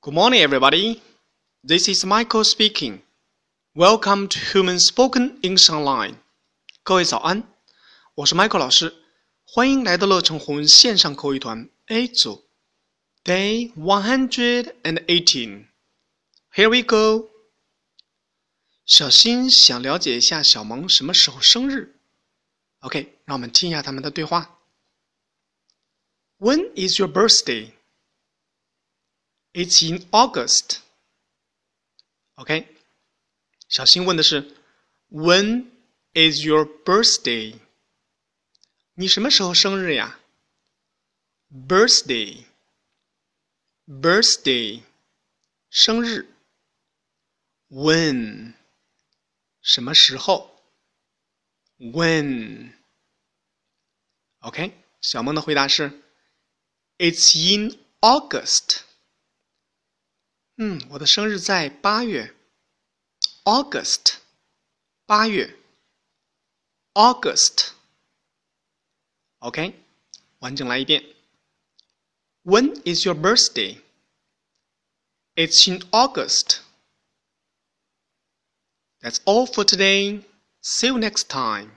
Good morning, everybody. This is Michael speaking. Welcome to Human Spoken English Online. 各位早安，我是 Michael 老师，欢迎来到乐成红线上口语团 A 组，Day one hundred and eighteen. Here we go. 小新想了解一下小萌什么时候生日。OK，让我们听一下他们的对话。When is your birthday? It's in August. OK，小新问的是 When is your birthday? 你什么时候生日呀？Birthday, birthday，生日。When，什么时候？When。OK，小梦的回答是 It's in August. 嗯，我的生日在八月，August，八月，August。OK，完整来一遍。When is your birthday? It's in August. That's all for today. See you next time.